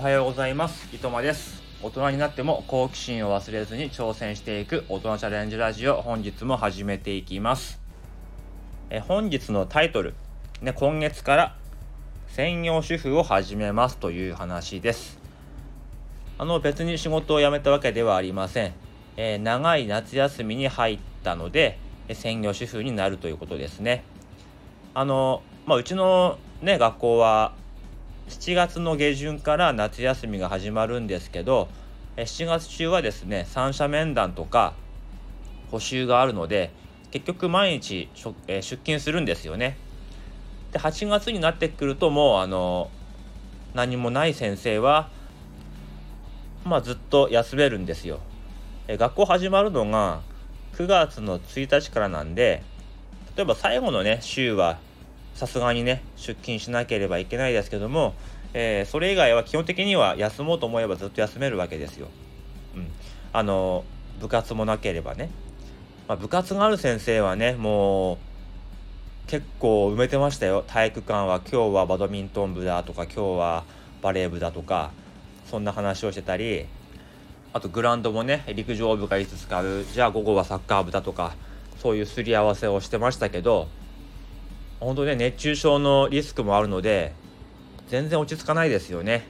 おはようございます。いとまです。大人になっても好奇心を忘れずに挑戦していく大人チャレンジラジオ、本日も始めていきます。え本日のタイトル、ね、今月から専業主婦を始めますという話です。あの別に仕事を辞めたわけではありません。え、長い夏休みに入ったので、専業主婦になるということですね。あの、まあ、うちのね、学校は7月の下旬から夏休みが始まるんですけど7月中はですね三者面談とか補習があるので結局毎日出勤するんですよね。で8月になってくるともうあの何もない先生はまあずっと休めるんですよ。え学校始まるのが9月の1日からなんで例えば最後のね週はさすがにね出勤しなければいけないですけども、えー、それ以外は基本的には休もうと思えばずっと休めるわけですよ。うん、あの部活もなければね、まあ、部活がある先生はねもう結構埋めてましたよ。体育館は今日はバドミントン部だとか今日はバレー部だとかそんな話をしてたりあとグラウンドもね陸上部がいつ使う。じゃあ午後はサッカー部だとかそういうすり合わせをしてましたけど本当ね熱中症のリスクもあるので全然落ち着かないですよね。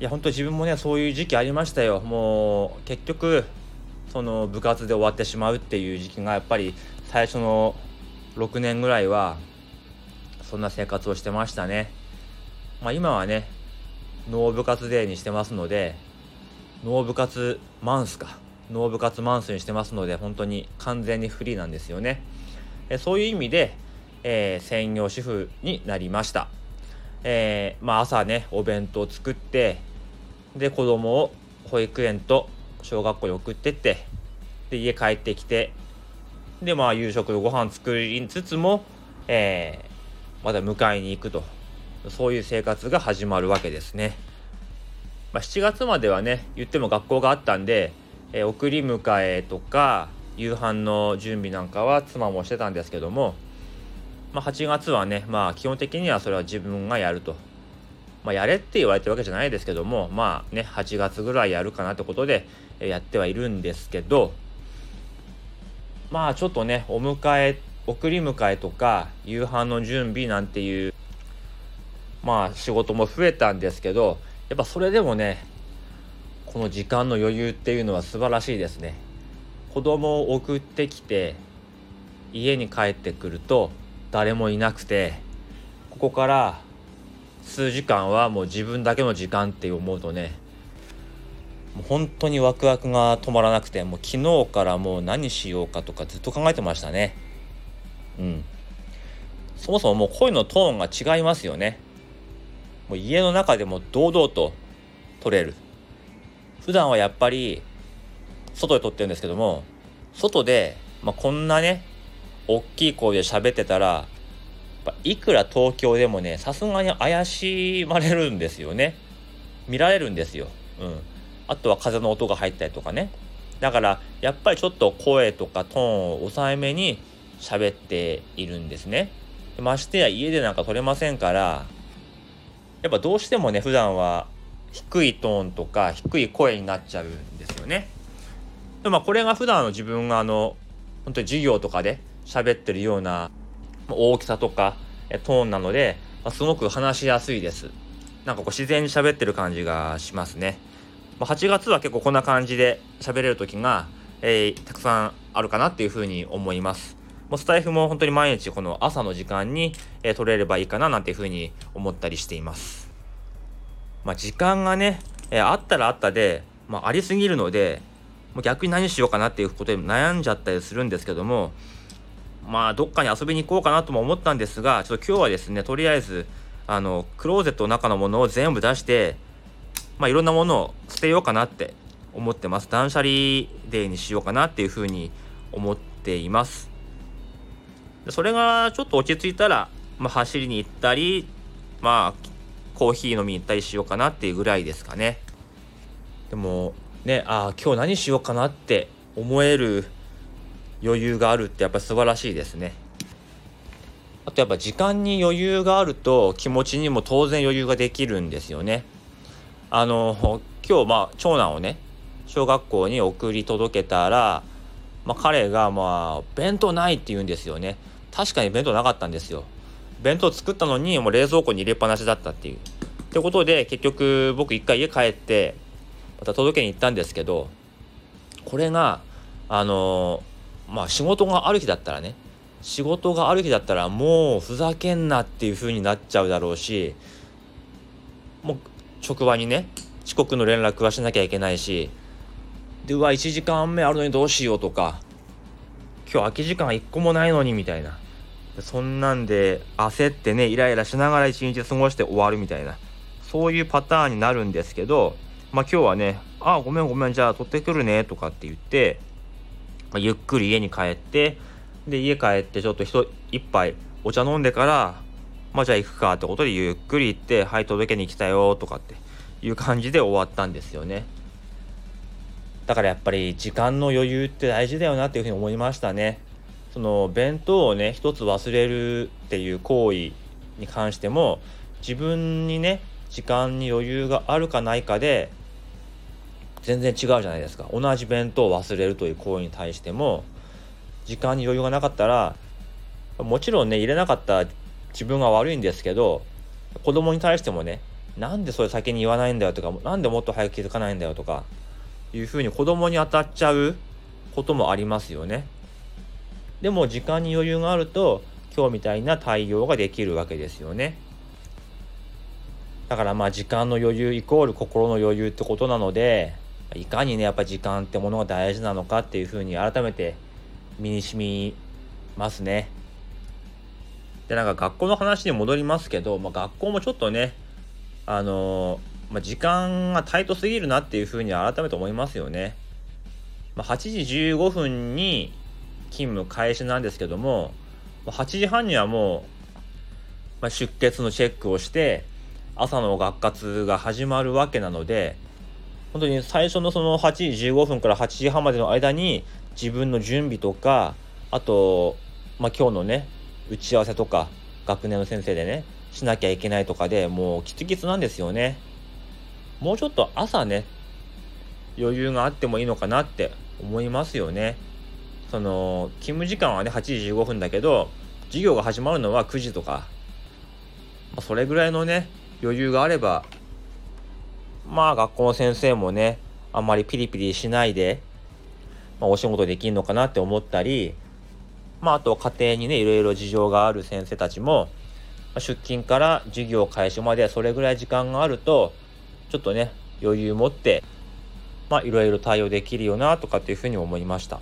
いや本当自分もねそういう時期ありましたよ。もう結局その部活で終わってしまうっていう時期がやっぱり最初の6年ぐらいはそんな生活をしてましたね。まあ今はね脳部活デーにしてますので脳部活マンスか。脳部活マンスにしてますので本当に完全にフリーなんですよね。えそういう意味でえー、専業主婦になりました。えー、まあ、朝ねお弁当作ってで子供を保育園と小学校に送ってってで家帰ってきてでまあ夕食のご飯作りつつも、えー、まだ迎えに行くとそういう生活が始まるわけですね。まあ、7月まではね言っても学校があったんで、えー、送り迎えとか夕飯の準備なんかは妻もしてたんですけどもまあ、8月はね、まあ、基本的にはそれは自分がやると。まあ、やれって言われてるわけじゃないですけども、まあね、8月ぐらいやるかなってことでやってはいるんですけど、まあちょっとね、お迎え、送り迎えとか、夕飯の準備なんていう、まあ仕事も増えたんですけど、やっぱそれでもね、この時間の余裕っていうのは素晴らしいですね。子供を送ってきて、家に帰ってくると、誰もいなくてここから数時間はもう自分だけの時間って思うとねもう本当にワクワクが止まらなくてもう昨日からもう何しようかとかずっと考えてましたね。うん。そもそももう声のトーンが違いますよね。もう家の中でも堂々と撮れる。普段はやっぱり外で撮ってるんですけども外で、まあ、こんなね大きい声で喋ってたらいくら東京でもねさすがに怪しまれるんですよね。見られるんですよ、うん、あとは風の音が入ったりとかね。だからやっぱりちょっと声とかトーンを抑えめに喋っているんですね。ましてや家でなんか撮れませんからやっぱどうしてもね普段は低いトーンとか低い声になっちゃうんですよね。でまあこれが普段の自分があの本当に授業とかで喋ってるような大きさとかトーンなので、ま、すごく話しやすいです。なんかこう自然に喋ってる感じがしますね。ま、8月は結構こんな感じで喋れる時が、えー、たくさんあるかなっていうふうに思います。もうスタイフも本当に毎日この朝の時間に、えー、撮れればいいかななんていうふうに思ったりしています。まあ、時間がね、えー、あったらあったで、まあ、ありすぎるので、もう逆に何しようかなっていうことで悩んじゃったりするんですけども、まあどっかに遊びに行こうかなとも思ったんですがちょっと今日はですねとりあえずあのクローゼットの中のものを全部出してまあいろんなものを捨てようかなって思ってます。断捨離デーにしようかなっていうふうに思っています。それがちょっと落ち着いたら、まあ、走りに行ったりまあコーヒー飲みに行ったりしようかなっていうぐらいですかね。でもねああ今日何しようかなって思える余裕があるってやっぱ素晴らしいですね。あとやっぱ時間に余裕があると気持ちにも当然余裕ができるんですよね。あの今日まあ長男をね小学校に送り届けたら、まあ、彼がまあ弁当ないって言うんですよね確かに弁当なかったんですよ弁当作ったのにもう冷蔵庫に入れっぱなしだったっていうってことで結局僕一回家帰ってまた届けに行ったんですけどこれがあのまあ仕事がある日だったらね仕事がある日だったらもうふざけんなっていう風になっちゃうだろうしもう職場にね遅刻の連絡はしなきゃいけないしでうわ1時間目あるのにどうしようとか今日空き時間1個もないのにみたいな。そんなんで焦ってねイライラしながら一日過ごして終わるみたいな。そういうパターンになるんですけどまあ今日はね「ああごめんごめんじゃあ取ってくるね」とかって言って、まあ、ゆっくり家に帰ってで家帰ってちょっと一杯お茶飲んでからまあじゃあ行くかってことでゆっくり行って「はい届けに来たよ」とかっていう感じで終わったんですよね。だからやっぱり時間の余裕って大事だよなっていうふうに思いましたね。その弁当をね一つ忘れるっていう行為に関しても自分にね時間に余裕があるかないかで全然違うじゃないですか同じ弁当を忘れるという行為に対しても時間に余裕がなかったらもちろんね入れなかった自分が悪いんですけど子供に対してもねなんでそれ先に言わないんだよとかなんでもっと早く気づかないんだよとかいうふうに子供に当たっちゃうこともありますよね。でも時間に余裕があると今日みたいな対応ができるわけですよね。だからまあ時間の余裕イコール心の余裕ってことなのでいかにねやっぱ時間ってものが大事なのかっていうふうに改めて身にしみますね。でなんか学校の話に戻りますけど、まあ、学校もちょっとねあのーまあ、時間がタイトすぎるなっていうふうに改めて思いますよね。まあ、8時15分に勤務開始なんですけども、8時半にはもう、まあ、出欠のチェックをして朝の学活が始まるわけなので本当に最初のその8時15分から8時半までの間に自分の準備とかあと、まあ、今日のね打ち合わせとか学年の先生でねしなきゃいけないとかでもうキツキツなんですよね。もうちょっと朝ね余裕があってもいいのかなって思いますよね。その勤務時間はね8時15分だけど授業が始まるのは9時とか、まあ、それぐらいのね余裕があればまあ学校の先生もねあんまりピリピリしないで、まあ、お仕事できるのかなって思ったりまああと家庭にねいろいろ事情がある先生たちも出勤から授業開始までそれぐらい時間があるとちょっとね余裕持ってまあいろいろ対応できるよなとかっていうふうに思いました。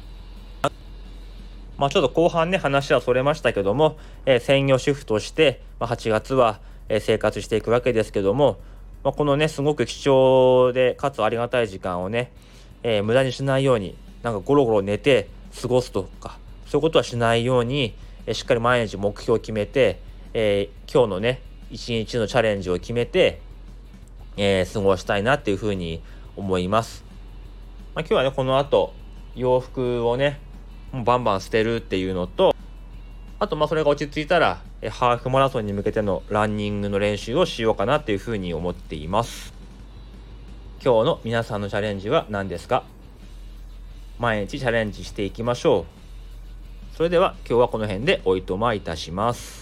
まあちょっと後半ね話はそれましたけども、えー、専業主婦として、まあ、8月は、生活していくわけですけども、まあ、このねすごく貴重でかつありがたい時間をね、えー、無駄にしないようになんかゴロゴロ寝て過ごすとかそういうことはしないように、えしっかり毎日目標を決めて、え今日のね一日のチャレンジを決めてえー、過ごしたいなっていうふうに思います。まあ、今日はね、この後、洋服をね、もうバンバン捨てるっていうのと、あとまあそれが落ち着いたら、ハーフマラソンに向けてのランニングの練習をしようかなっていうふうに思っています。今日の皆さんのチャレンジは何ですか？毎日チャレンジしていきましょう。それでは今日はこの辺でおいとまいたします。